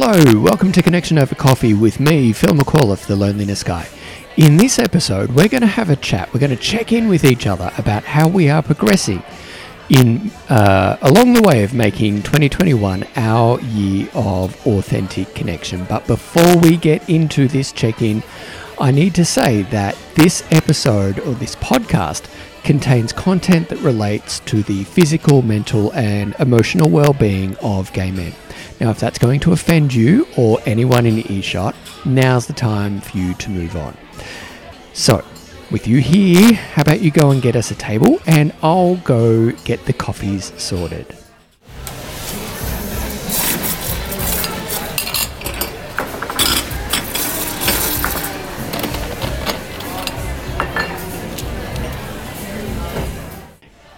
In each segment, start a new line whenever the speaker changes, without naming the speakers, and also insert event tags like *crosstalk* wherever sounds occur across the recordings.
Hello, welcome to Connection Over Coffee with me, Phil McAuliffe, the Loneliness Guy. In this episode, we're going to have a chat. We're going to check in with each other about how we are progressing in uh, along the way of making 2021 our year of authentic connection. But before we get into this check-in, I need to say that this episode or this podcast contains content that relates to the physical, mental, and emotional well-being of gay men. Now, if that's going to offend you or anyone in earshot, now's the time for you to move on. So, with you here, how about you go and get us a table and I'll go get the coffees sorted.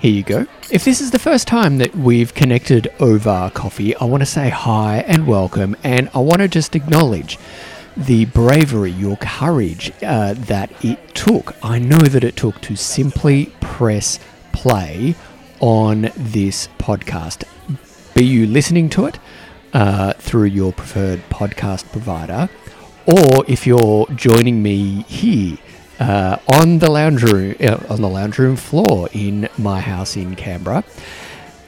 Here you go. If this is the first time that we've connected over coffee, I want to say hi and welcome, and I want to just acknowledge the bravery, your courage uh, that it took. I know that it took to simply press play on this podcast. Be you listening to it uh, through your preferred podcast provider, or if you're joining me here uh, on the lounge room uh, on the lounge room floor in my house in Canberra.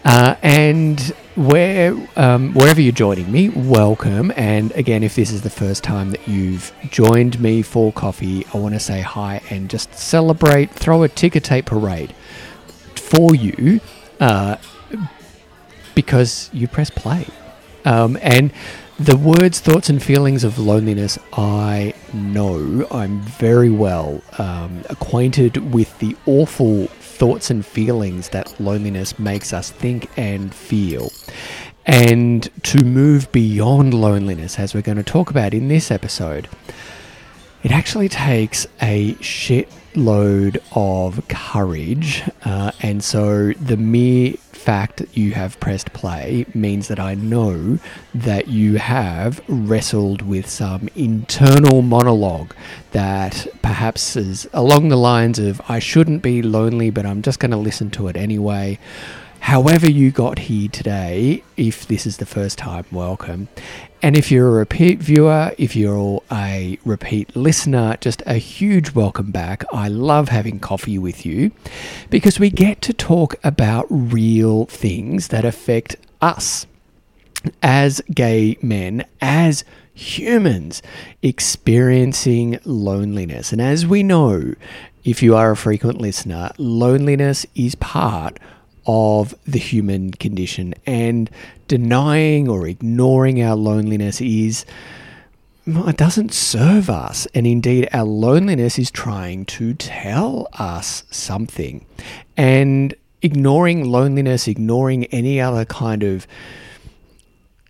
Uh, and where um, wherever you're joining me, welcome. And again, if this is the first time that you've joined me for coffee, I want to say hi and just celebrate, throw a ticker tape parade for you uh, because you press play. Um, and the words, thoughts, and feelings of loneliness, I know. I'm very well um, acquainted with the awful thoughts and feelings that loneliness makes us think and feel. And to move beyond loneliness, as we're going to talk about in this episode, it actually takes a shitload of courage. Uh, and so the mere fact that you have pressed play means that I know that you have wrestled with some internal monologue that perhaps is along the lines of, I shouldn't be lonely, but I'm just going to listen to it anyway. However, you got here today, if this is the first time, welcome. And if you're a repeat viewer, if you're a repeat listener, just a huge welcome back. I love having coffee with you because we get to talk about real things that affect us as gay men, as humans experiencing loneliness. And as we know, if you are a frequent listener, loneliness is part of the human condition. And denying or ignoring our loneliness is. It doesn't serve us. And indeed, our loneliness is trying to tell us something. And ignoring loneliness, ignoring any other kind of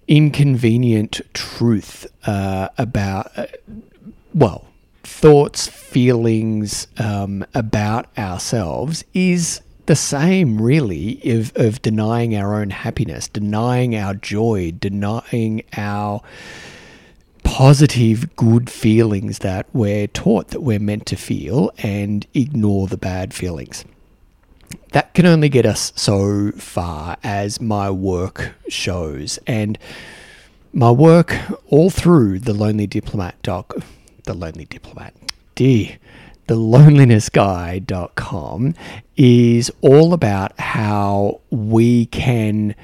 inconvenient truth uh, about, uh, well, thoughts, feelings um, about ourselves is the same, really, of, of denying our own happiness, denying our joy, denying our positive, good feelings that we're taught that we're meant to feel and ignore the bad feelings. That can only get us so far as my work shows. And my work all through the Lonely Diplomat doc, the Lonely Diplomat, dear, thelonelinessguy.com is all about how we can,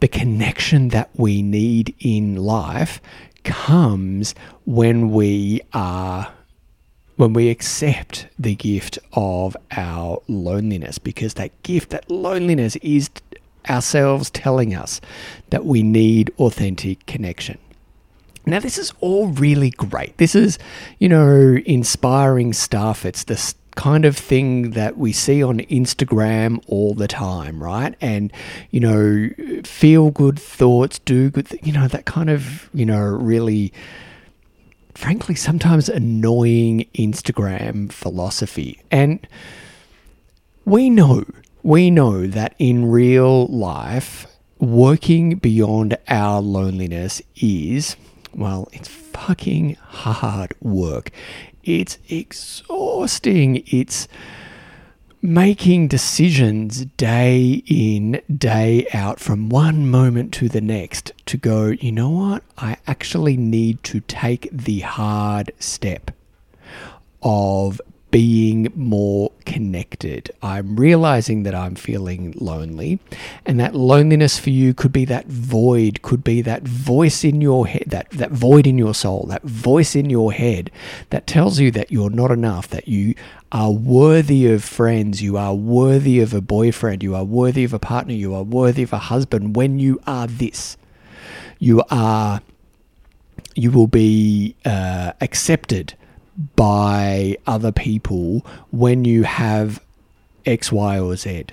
the connection that we need in life comes when we are when we accept the gift of our loneliness because that gift that loneliness is ourselves telling us that we need authentic connection now, this is all really great. This is, you know, inspiring stuff. It's this kind of thing that we see on Instagram all the time, right? And, you know, feel good thoughts, do good, th- you know, that kind of, you know, really, frankly, sometimes annoying Instagram philosophy. And we know, we know that in real life, working beyond our loneliness is well, it's fucking hard work. It's exhausting. It's making decisions day in, day out from one moment to the next to go, you know what? I actually need to take the hard step of being more connected. I'm realizing that I'm feeling lonely, and that loneliness for you could be that void, could be that voice in your head, that, that void in your soul, that voice in your head that tells you that you're not enough, that you are worthy of friends, you are worthy of a boyfriend, you are worthy of a partner, you are worthy of a husband when you are this. You are, you will be uh, accepted by other people when you have X, Y, or Z.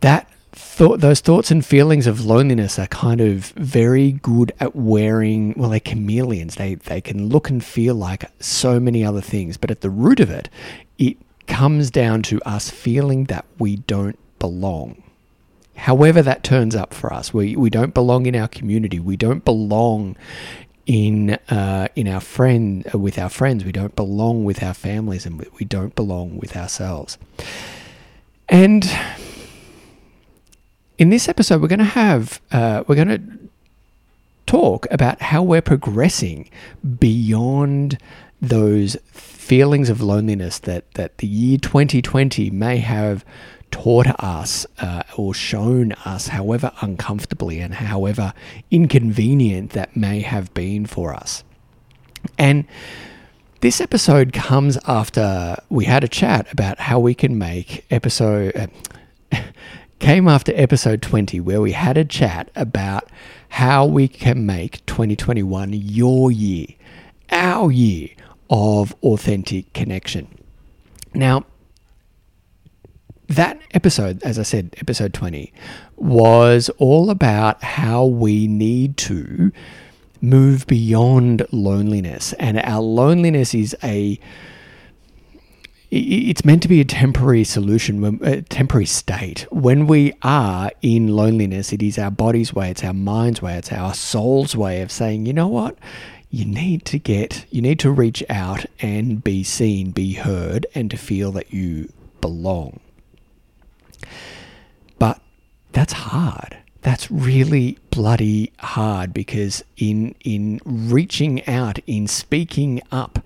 That thought, those thoughts and feelings of loneliness are kind of very good at wearing. Well, they're chameleons. They they can look and feel like so many other things, but at the root of it, it comes down to us feeling that we don't belong. However, that turns up for us, we, we don't belong in our community. We don't belong in uh, in our friend uh, with our friends. We don't belong with our families, and we don't belong with ourselves. And in this episode, we're going to have uh, we're going to talk about how we're progressing beyond those feelings of loneliness that that the year 2020 may have taught us uh, or shown us, however uncomfortably and however inconvenient that may have been for us. And this episode comes after we had a chat about how we can make episode. Uh, *laughs* came after episode 20, where we had a chat about how we can make 2021 your year, our year of authentic connection. Now, that episode, as I said, episode 20, was all about how we need to move beyond loneliness. And our loneliness is a it's meant to be a temporary solution, a temporary state. When we are in loneliness, it is our body's way, it's our mind's way, it's our soul's way of saying, you know what? You need to get, you need to reach out and be seen, be heard, and to feel that you belong. But that's hard. That's really bloody hard because in in reaching out, in speaking up,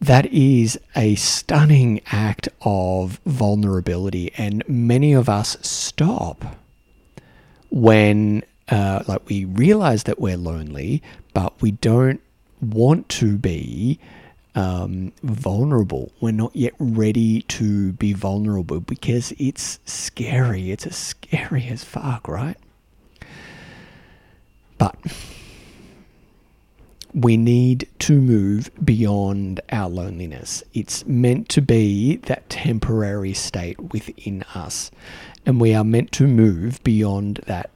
that is a stunning act of vulnerability, and many of us stop when uh, like we realize that we're lonely, but we don't want to be um, vulnerable. We're not yet ready to be vulnerable because it's scary. It's as scary as fuck, right? But we need to move beyond our loneliness. It's meant to be that temporary state within us. And we are meant to move beyond that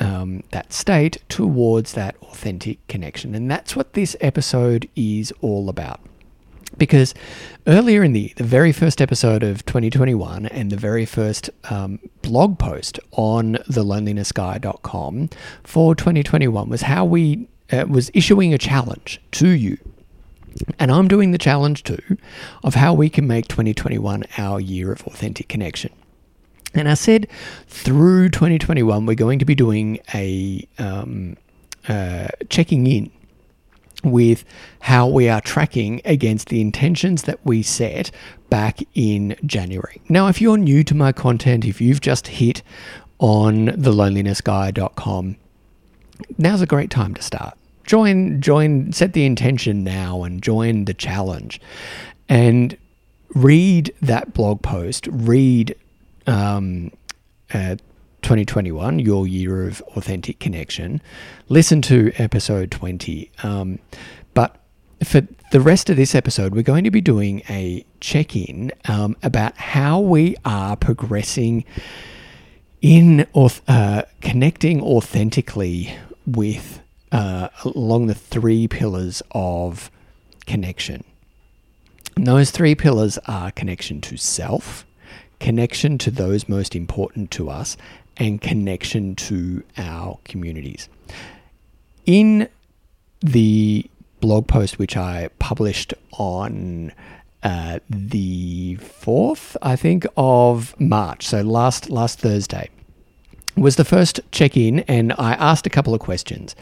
um, that state towards that authentic connection. And that's what this episode is all about because earlier in the, the very first episode of 2021 and the very first um, blog post on thelonelinessguy.com for 2021 was how we uh, was issuing a challenge to you and I'm doing the challenge too of how we can make 2021 our year of authentic connection. And I said through 2021, we're going to be doing a um, uh, checking in with how we are tracking against the intentions that we set back in January. Now, if you're new to my content, if you've just hit on thelonelinessguy.com, now's a great time to start. Join, join, set the intention now and join the challenge. And read that blog post, read um, uh, 2021, your year of authentic connection, listen to episode 20. Um, but for the rest of this episode, we're going to be doing a check in um, about how we are progressing in uh, connecting authentically with uh, along the three pillars of connection. And those three pillars are connection to self, connection to those most important to us, and connection to our communities. In the blog post which I published on uh, the fourth, I think, of March. So last last Thursday was the first check in, and I asked a couple of questions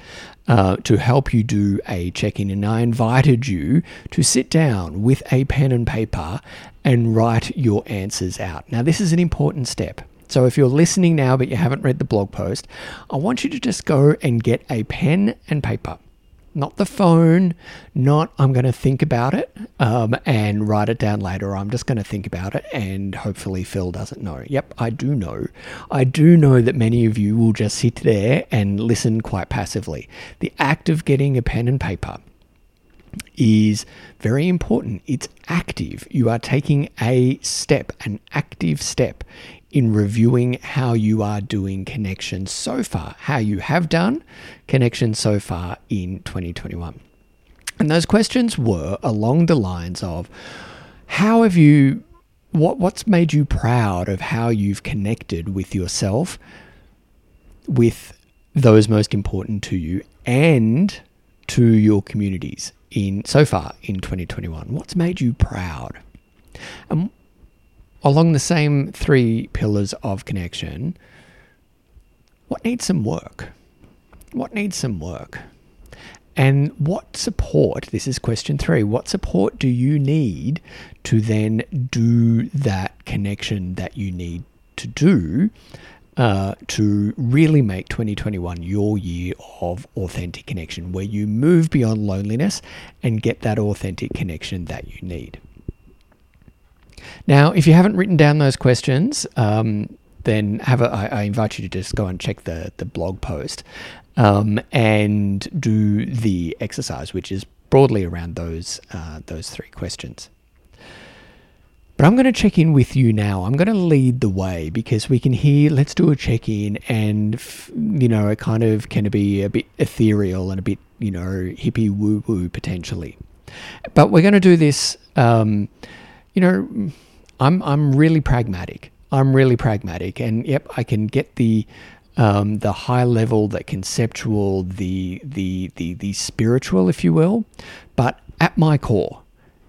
uh, to help you do a check in. And I invited you to sit down with a pen and paper and write your answers out. Now, this is an important step. So, if you're listening now but you haven't read the blog post, I want you to just go and get a pen and paper not the phone, not I'm going to think about it um, and write it down later. I'm just going to think about it and hopefully Phil doesn't know. Yep, I do know. I do know that many of you will just sit there and listen quite passively. The act of getting a pen and paper is very important. It's active. You are taking a step, an active step in reviewing how you are doing connections so far, how you have done connections so far in 2021. And those questions were along the lines of how have you what what's made you proud of how you've connected with yourself with those most important to you and to your communities in so far in 2021 what's made you proud and along the same three pillars of connection, what needs some work? What needs some work? And what support, this is question three, what support do you need to then do that connection that you need to do uh, to really make 2021 your year of authentic connection, where you move beyond loneliness and get that authentic connection that you need? Now, if you haven't written down those questions, um, then have a, I, I invite you to just go and check the, the blog post um, and do the exercise, which is broadly around those uh, those three questions. But I'm going to check in with you now. I'm going to lead the way because we can hear. Let's do a check in, and you know, it kind of can be a bit ethereal and a bit you know hippie woo woo potentially. But we're going to do this. Um, you know, I'm I'm really pragmatic. I'm really pragmatic, and yep, I can get the um, the high level, the conceptual, the the the the spiritual, if you will. But at my core,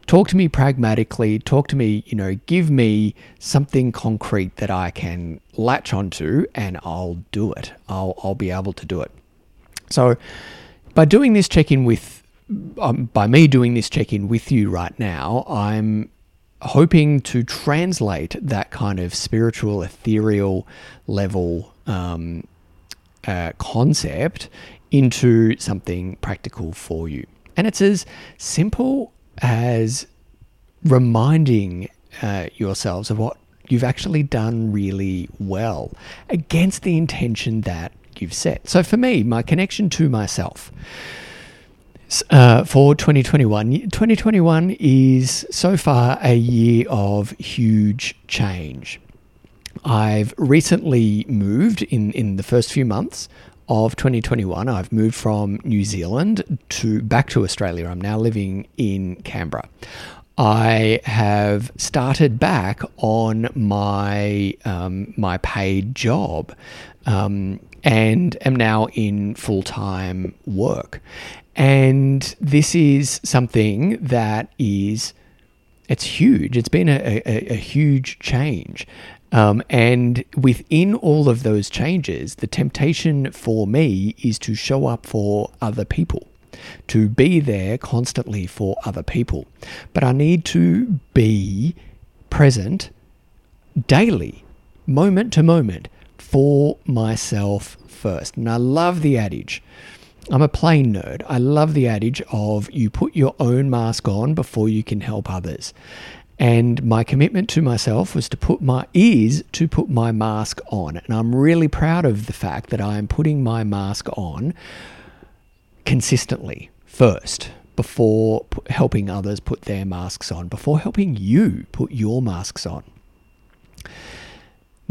talk to me pragmatically. Talk to me, you know, give me something concrete that I can latch onto, and I'll do it. I'll I'll be able to do it. So, by doing this check in with, um, by me doing this check in with you right now, I'm hoping to translate that kind of spiritual, ethereal level um, uh, concept into something practical for you. And it's as simple as reminding uh, yourselves of what you've actually done really well against the intention that you've set. So for me, my connection to myself uh, for 2021. 2021 is so far a year of huge change. I've recently moved in, in the first few months of 2021. I've moved from New Zealand to back to Australia. I'm now living in Canberra. I have started back on my um, my paid job um, and am now in full time work. And this is something that is, it's huge. It's been a, a, a huge change. Um, and within all of those changes, the temptation for me is to show up for other people, to be there constantly for other people. But I need to be present daily, moment to moment, for myself first. And I love the adage I'm a plane nerd. I love the adage of you put your own mask on before you can help others. And my commitment to myself was to put my is to put my mask on. And I'm really proud of the fact that I am putting my mask on consistently first before helping others put their masks on, before helping you put your masks on.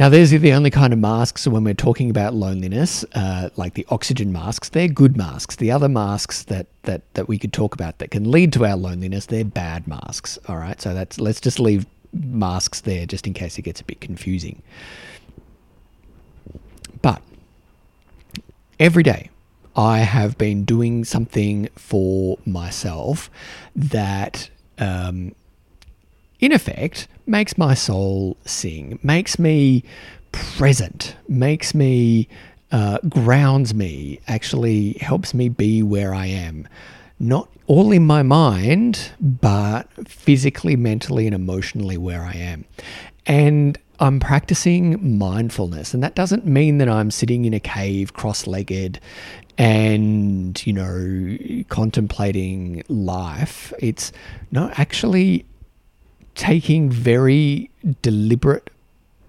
Now, these are the only kind of masks when we're talking about loneliness, uh, like the oxygen masks. They're good masks. The other masks that, that, that we could talk about that can lead to our loneliness, they're bad masks. All right, so that's let's just leave masks there just in case it gets a bit confusing. But every day, I have been doing something for myself that um, in effect, makes my soul sing, makes me present, makes me, uh, grounds me, actually helps me be where I am. Not all in my mind, but physically, mentally, and emotionally where I am. And I'm practicing mindfulness. And that doesn't mean that I'm sitting in a cave cross legged and, you know, contemplating life. It's no, actually taking very deliberate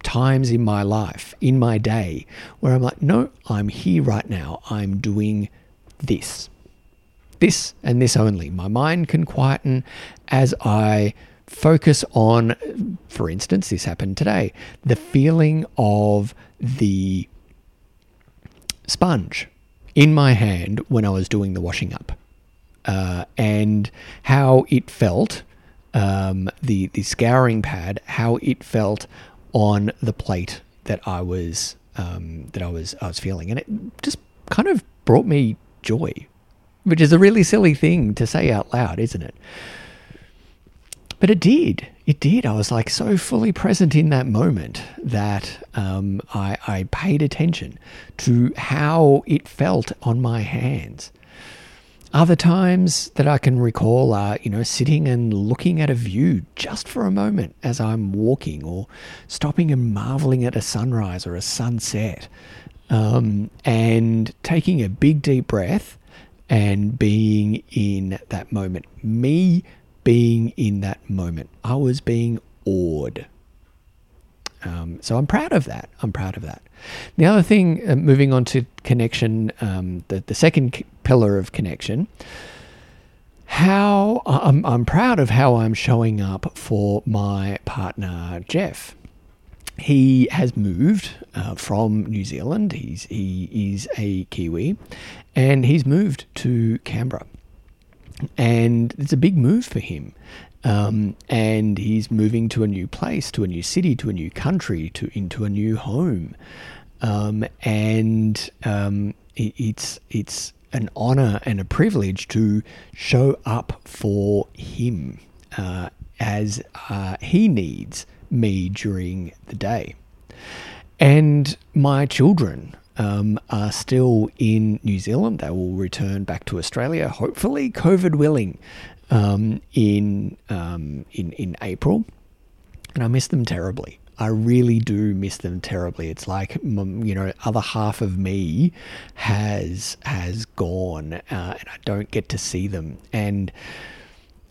times in my life, in my day, where I'm like, no, I'm here right now. I'm doing this. This and this only. My mind can quieten as I focus on, for instance, this happened today, the feeling of the sponge in my hand when I was doing the washing up, uh, and how it felt, um, the the scouring pad, how it felt on the plate that I was um, that I was I was feeling, and it just kind of brought me joy, which is a really silly thing to say out loud, isn't it? But it did. It did. I was like so fully present in that moment that um, I, I paid attention to how it felt on my hands. Other times that I can recall are, you know, sitting and looking at a view just for a moment as I'm walking, or stopping and marveling at a sunrise or a sunset, um, and taking a big deep breath and being in that moment. Me being in that moment. I was being awed. Um, so I'm proud of that. I'm proud of that. The other thing, uh, moving on to connection, um, the, the second c- pillar of connection, how I'm, I'm proud of how I'm showing up for my partner, Jeff. He has moved uh, from New Zealand. He's, he is a Kiwi and he's moved to Canberra and it's a big move for him. Um, and he's moving to a new place, to a new city, to a new country, to into a new home, um, and um, it, it's it's an honor and a privilege to show up for him uh, as uh, he needs me during the day, and my children um, are still in New Zealand. They will return back to Australia, hopefully, COVID willing, um, in um, in in April. And I miss them terribly. I really do miss them terribly. It's like you know, other half of me has has gone, uh, and I don't get to see them. And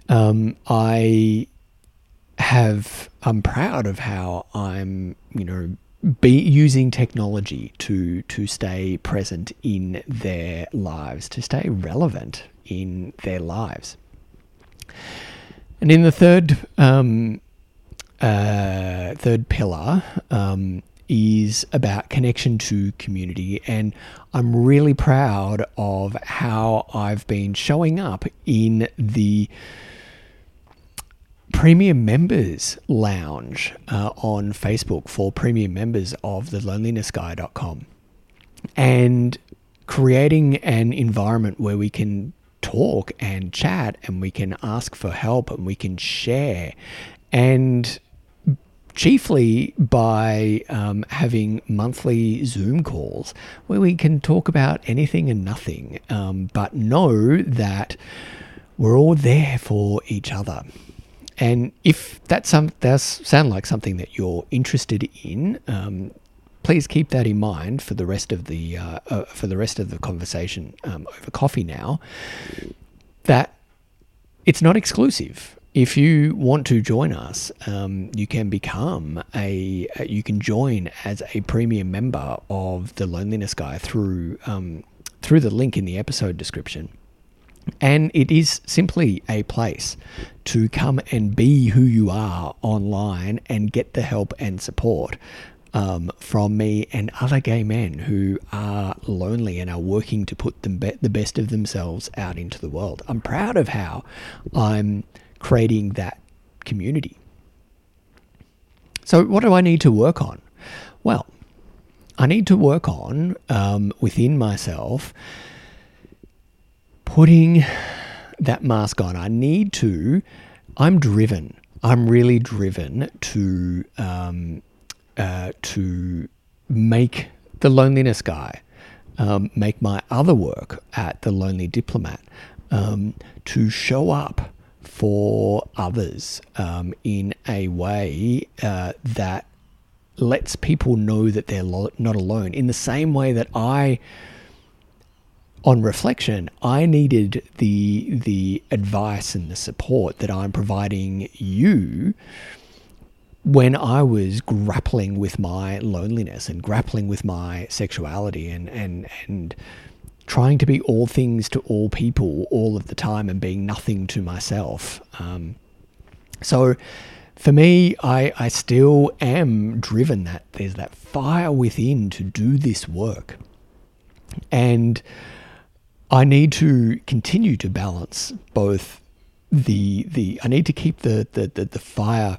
um, I have I'm proud of how I'm you know be using technology to to stay present in their lives, to stay relevant in their lives. And in the third um, uh, third pillar um, is about connection to community, and I'm really proud of how I've been showing up in the premium members lounge uh, on Facebook for premium members of the lonelinessguy.com and creating an environment where we can talk and chat and we can ask for help and we can share and chiefly by um, having monthly Zoom calls where we can talk about anything and nothing, um, but know that we're all there for each other. And if that some sound like something that you're interested in, um, please keep that in mind for the rest of the uh, uh, for the rest of the conversation um, over coffee. Now, that it's not exclusive. If you want to join us, um, you can become a uh, you can join as a premium member of the Loneliness Guy through um, through the link in the episode description. And it is simply a place to come and be who you are online and get the help and support um, from me and other gay men who are lonely and are working to put be- the best of themselves out into the world. I'm proud of how I'm creating that community. So, what do I need to work on? Well, I need to work on um, within myself putting that mask on. I need to, I'm driven. I'm really driven to um, uh, to make the loneliness guy, um, make my other work at the Lonely Diplomat, um, to show up for others um, in a way uh, that lets people know that they're lo- not alone. In the same way that I on reflection, I needed the the advice and the support that I'm providing you when I was grappling with my loneliness and grappling with my sexuality and and and trying to be all things to all people all of the time and being nothing to myself. Um, so for me, I, I still am driven that there's that fire within to do this work. And I need to continue to balance both the the I need to keep the the, the, the fire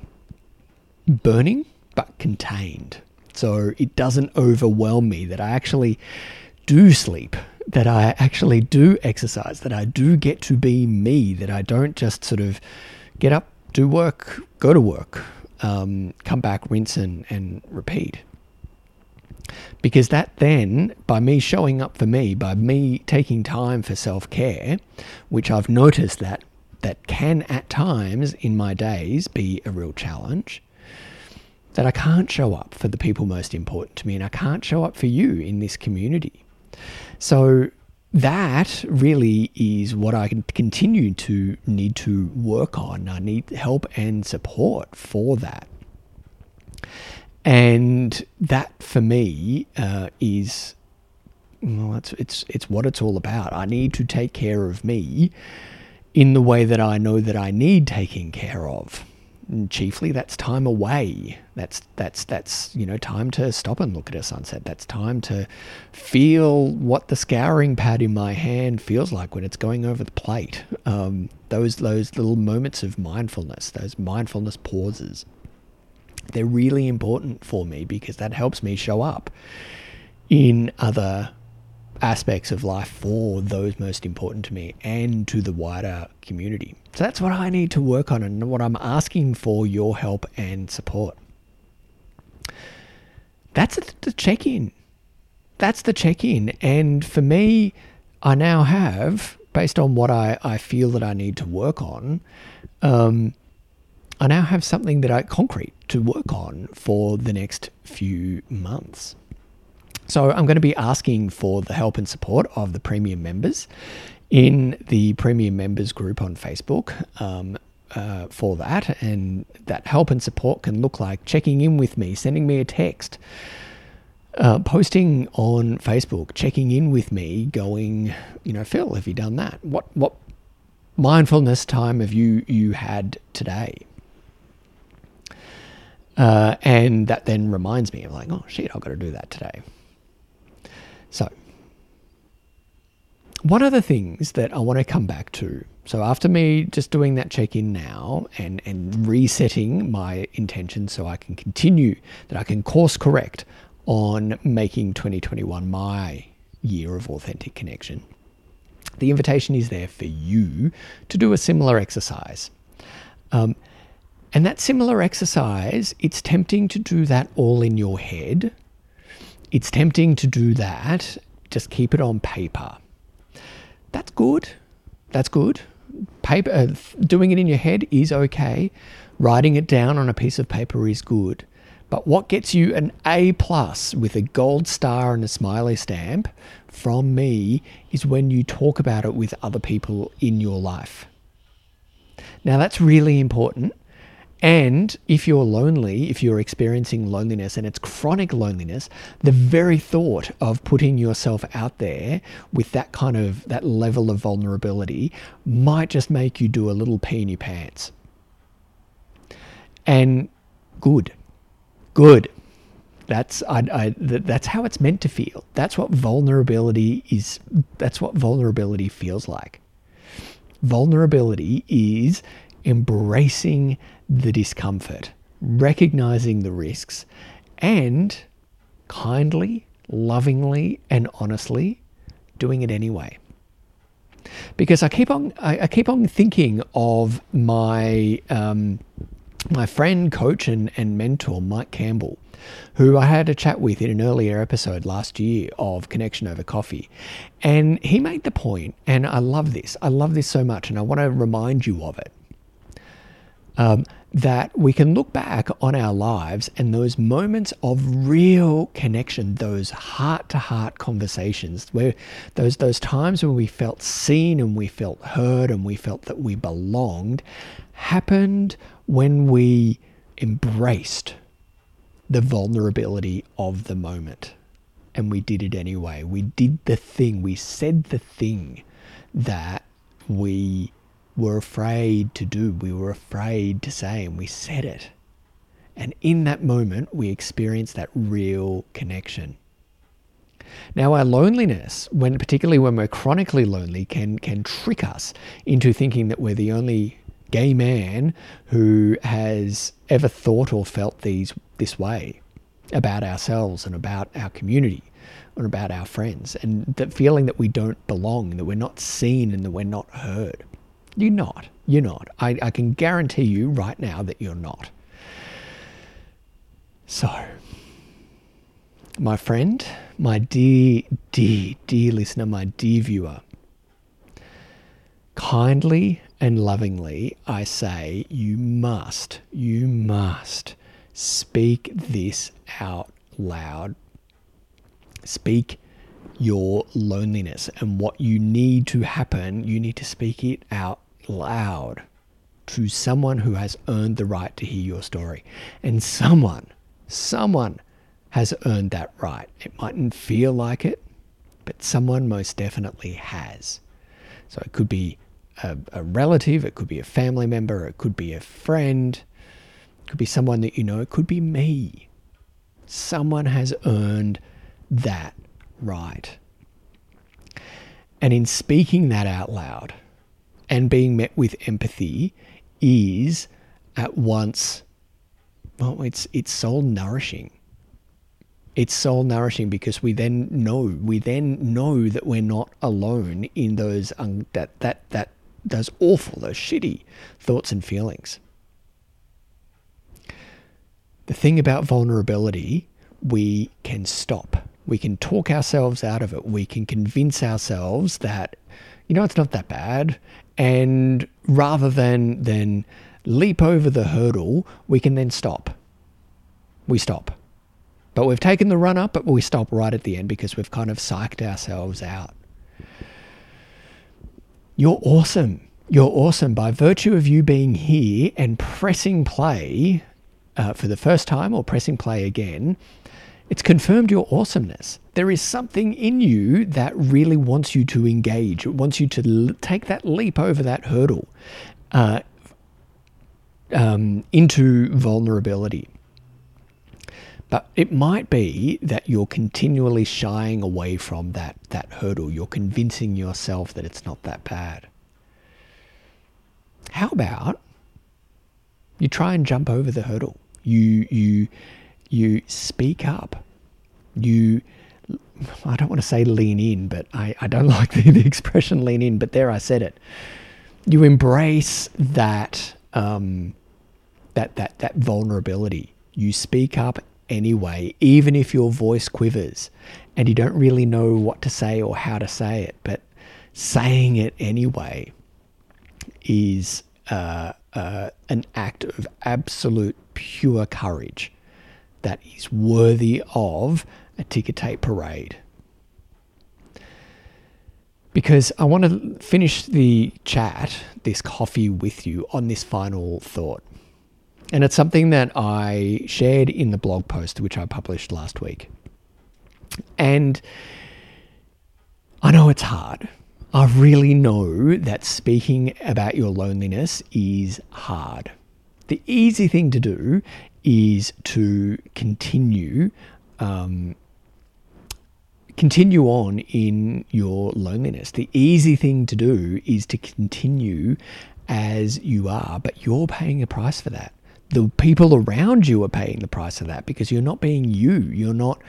burning but contained. So it doesn't overwhelm me that I actually do sleep, that I actually do exercise, that I do get to be me, that I don't just sort of get up, do work, go to work, um, come back, rinse and, and repeat because that then by me showing up for me by me taking time for self-care which i've noticed that that can at times in my days be a real challenge that i can't show up for the people most important to me and i can't show up for you in this community so that really is what I continue to need to work on. I need help and support for that. And that for me uh, is well, it's it's it's what it's all about. I need to take care of me in the way that I know that I need taking care of. Chiefly, that's time away. That's that's that's you know time to stop and look at a sunset. That's time to feel what the scouring pad in my hand feels like when it's going over the plate. Um, those those little moments of mindfulness, those mindfulness pauses. They're really important for me because that helps me show up in other aspects of life for those most important to me and to the wider community. So that's what I need to work on and what I'm asking for your help and support. That's the check in. That's the check in. And for me, I now have, based on what I, I feel that I need to work on, um, I now have something that I concrete to work on for the next few months. So I'm going to be asking for the help and support of the premium members in the premium members group on Facebook. Um, uh, for that, and that help and support can look like checking in with me, sending me a text, uh, posting on Facebook, checking in with me, going, you know, Phil, have you done that? What what mindfulness time have you you had today? Uh, and that then reminds me of like, oh shit, I've got to do that today. So, one of the things that I want to come back to, so after me just doing that check in now and, and resetting my intention so I can continue, that I can course correct on making 2021 my year of authentic connection, the invitation is there for you to do a similar exercise. Um, and that similar exercise, it's tempting to do that all in your head. It's tempting to do that, just keep it on paper. That's good. That's good. Paper, uh, doing it in your head is okay. Writing it down on a piece of paper is good. But what gets you an A plus with a gold star and a smiley stamp from me is when you talk about it with other people in your life. Now, that's really important and if you're lonely, if you're experiencing loneliness and it's chronic loneliness, the very thought of putting yourself out there with that kind of that level of vulnerability might just make you do a little pee in your pants. And good, good. That's I, I, that's how it's meant to feel. That's what vulnerability is. That's what vulnerability feels like. Vulnerability is embracing the discomfort, recognizing the risks, and kindly, lovingly, and honestly doing it anyway. Because I keep on, I, keep on thinking of my um, my friend, coach, and, and mentor, Mike Campbell, who I had a chat with in an earlier episode last year of Connection Over Coffee. And he made the point, and I love this. I love this so much, and I want to remind you of it. Um, that we can look back on our lives and those moments of real connection, those heart to heart conversations, where those those times when we felt seen and we felt heard and we felt that we belonged, happened when we embraced the vulnerability of the moment. And we did it anyway. We did the thing, we said the thing that we were afraid to do, we were afraid to say, and we said it. And in that moment, we experienced that real connection. Now, our loneliness, when particularly when we're chronically lonely, can can trick us into thinking that we're the only gay man who has ever thought or felt these this way about ourselves and about our community and about our friends, and that feeling that we don't belong, that we're not seen, and that we're not heard. You're not. You're not. I, I can guarantee you right now that you're not. So, my friend, my dear, dear, dear listener, my dear viewer, kindly and lovingly, I say you must, you must speak this out loud. Speak your loneliness and what you need to happen, you need to speak it out loud to someone who has earned the right to hear your story. And someone, someone has earned that right. It mightn't feel like it, but someone most definitely has. So it could be a, a relative, it could be a family member, it could be a friend, it could be someone that you know, it could be me. Someone has earned that right. And in speaking that out loud, and being met with empathy is at once well it's it's soul nourishing. It's soul nourishing because we then know we then know that we're not alone in those um, that that that those awful those shitty thoughts and feelings. The thing about vulnerability we can stop we can talk ourselves out of it we can convince ourselves that you know it's not that bad and rather than than leap over the hurdle, we can then stop. We stop. But we've taken the run up, but we stop right at the end because we've kind of psyched ourselves out. You're awesome. You're awesome by virtue of you being here and pressing play uh, for the first time or pressing play again it's confirmed your awesomeness. There is something in you that really wants you to engage. It wants you to l- take that leap over that hurdle uh, um, into vulnerability. But it might be that you're continually shying away from that, that hurdle. You're convincing yourself that it's not that bad. How about you try and jump over the hurdle? You, you, you speak up. You, I don't want to say lean in, but I, I don't *laughs* like the, the expression lean in, but there I said it. You embrace that, um, that, that, that vulnerability. You speak up anyway, even if your voice quivers and you don't really know what to say or how to say it, but saying it anyway is uh, uh, an act of absolute pure courage that is worthy of a ticker tape parade. Because I want to finish the chat, this coffee with you, on this final thought. And it's something that I shared in the blog post, which I published last week. And I know it's hard. I really know that speaking about your loneliness is hard. The easy thing to do is to continue um, continue on in your loneliness. The easy thing to do is to continue as you are, but you're paying a price for that. The people around you are paying the price of that because you're not being you. You're not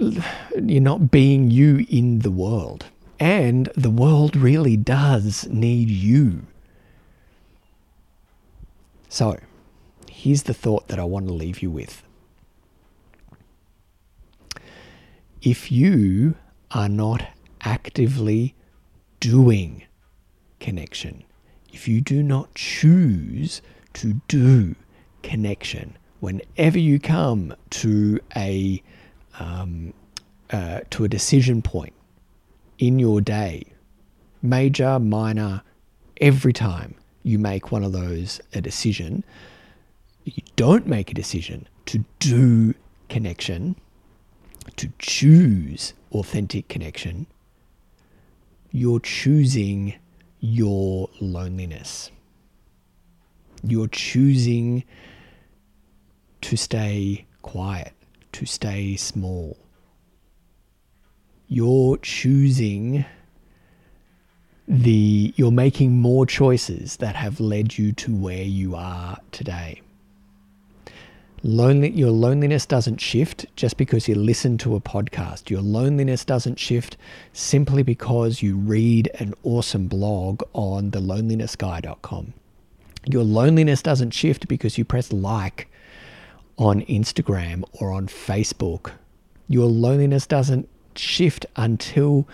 you're not being you in the world. And the world really does need you. So, here's the thought that I want to leave you with. If you are not actively doing connection, if you do not choose to do connection, whenever you come to a um, uh, to a decision point in your day, major, minor, every time you make one of those a decision, you don't make a decision to do connection, to choose authentic connection, you're choosing your loneliness. You're choosing to stay quiet, to stay small. You're choosing the you're making more choices that have led you to where you are today. Lonely, your loneliness doesn't shift just because you listen to a podcast. Your loneliness doesn't shift simply because you read an awesome blog on thelonelinessguy.com. Your loneliness doesn't shift because you press like on Instagram or on Facebook. Your loneliness doesn't shift until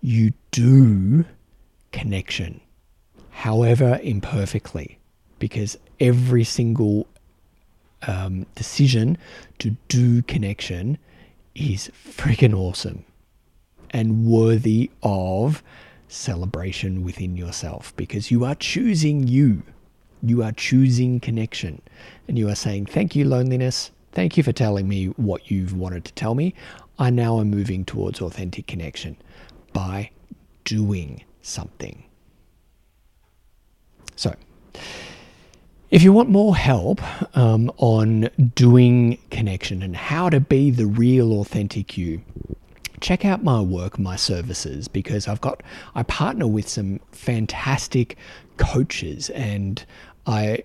you do connection, however imperfectly, because every single um, decision to do connection is freaking awesome and worthy of celebration within yourself because you are choosing you. You are choosing connection. And you are saying, Thank you, loneliness. Thank you for telling me what you've wanted to tell me. I now am moving towards authentic connection by doing something. So, if you want more help um, on doing connection and how to be the real authentic you, check out my work, my services, because I've got, I partner with some fantastic coaches and I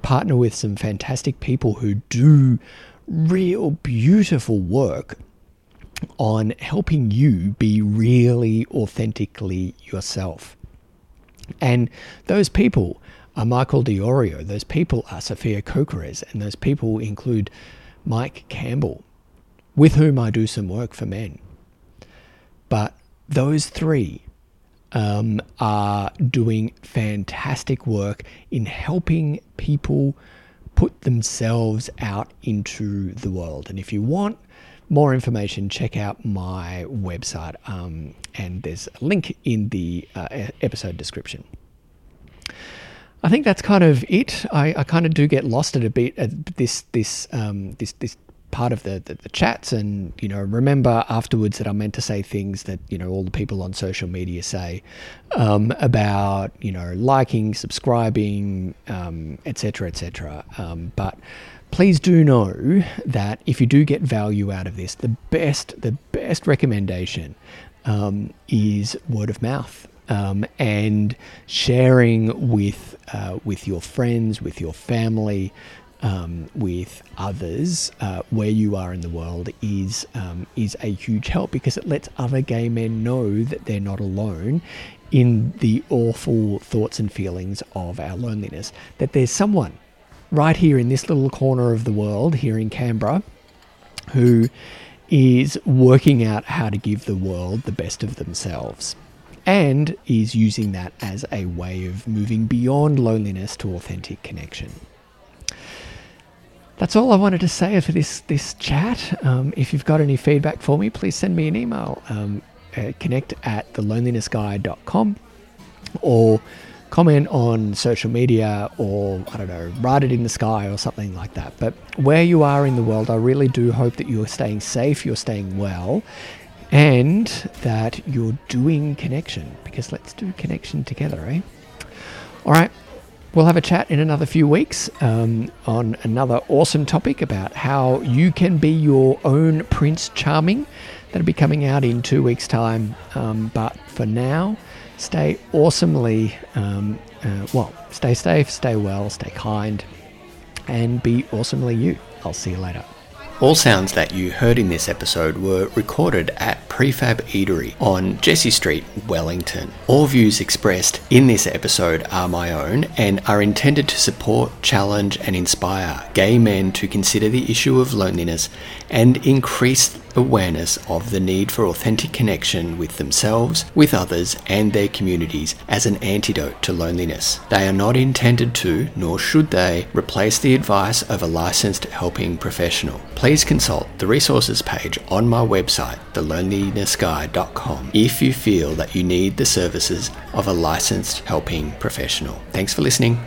partner with some fantastic people who do real beautiful work on helping you be really authentically yourself. And those people are Michael Diorio, those people are Sophia Kokeres, and those people include Mike Campbell, with whom I do some work for men. But those three um, are doing fantastic work in helping people put themselves out into the world. And if you want more information, check out my website, um, and there's a link in the uh, episode description. I think that's kind of it. I, I kind of do get lost at a bit at this this um, this this part of the, the, the chats and you know remember afterwards that I'm meant to say things that you know all the people on social media say um, about you know liking subscribing etc um, etc et um, but please do know that if you do get value out of this the best the best recommendation um, is word of mouth um, and sharing with uh, with your friends, with your family, um, with others uh, where you are in the world is um, is a huge help because it lets other gay men know that they're not alone in the awful thoughts and feelings of our loneliness. That there's someone right here in this little corner of the world here in Canberra who is working out how to give the world the best of themselves and is using that as a way of moving beyond loneliness to authentic connection. That's all I wanted to say for this this chat. Um, if you've got any feedback for me, please send me an email. Um, uh, connect at thelonelinessguy.com or comment on social media or I don't know, write it in the sky or something like that. But where you are in the world, I really do hope that you're staying safe, you're staying well, and that you're doing connection because let's do connection together, eh? All right, we'll have a chat in another few weeks um, on another awesome topic about how you can be your own Prince Charming. That'll be coming out in two weeks' time. Um, but for now, stay awesomely, um, uh, well, stay safe, stay well, stay kind, and be awesomely you. I'll see you later. All sounds that you heard in this episode were recorded at Prefab Eatery on Jessie Street, Wellington. All views expressed in this episode are my own and are intended to support, challenge, and inspire gay men to consider the issue of loneliness and increase awareness of the need for authentic connection with themselves, with others, and their communities as an antidote to loneliness. They are not intended to, nor should they, replace the advice of a licensed helping professional. Please consult the resources page on my website, thelonelinessguy.com, if you feel that you need the services of a licensed helping professional. Thanks for listening.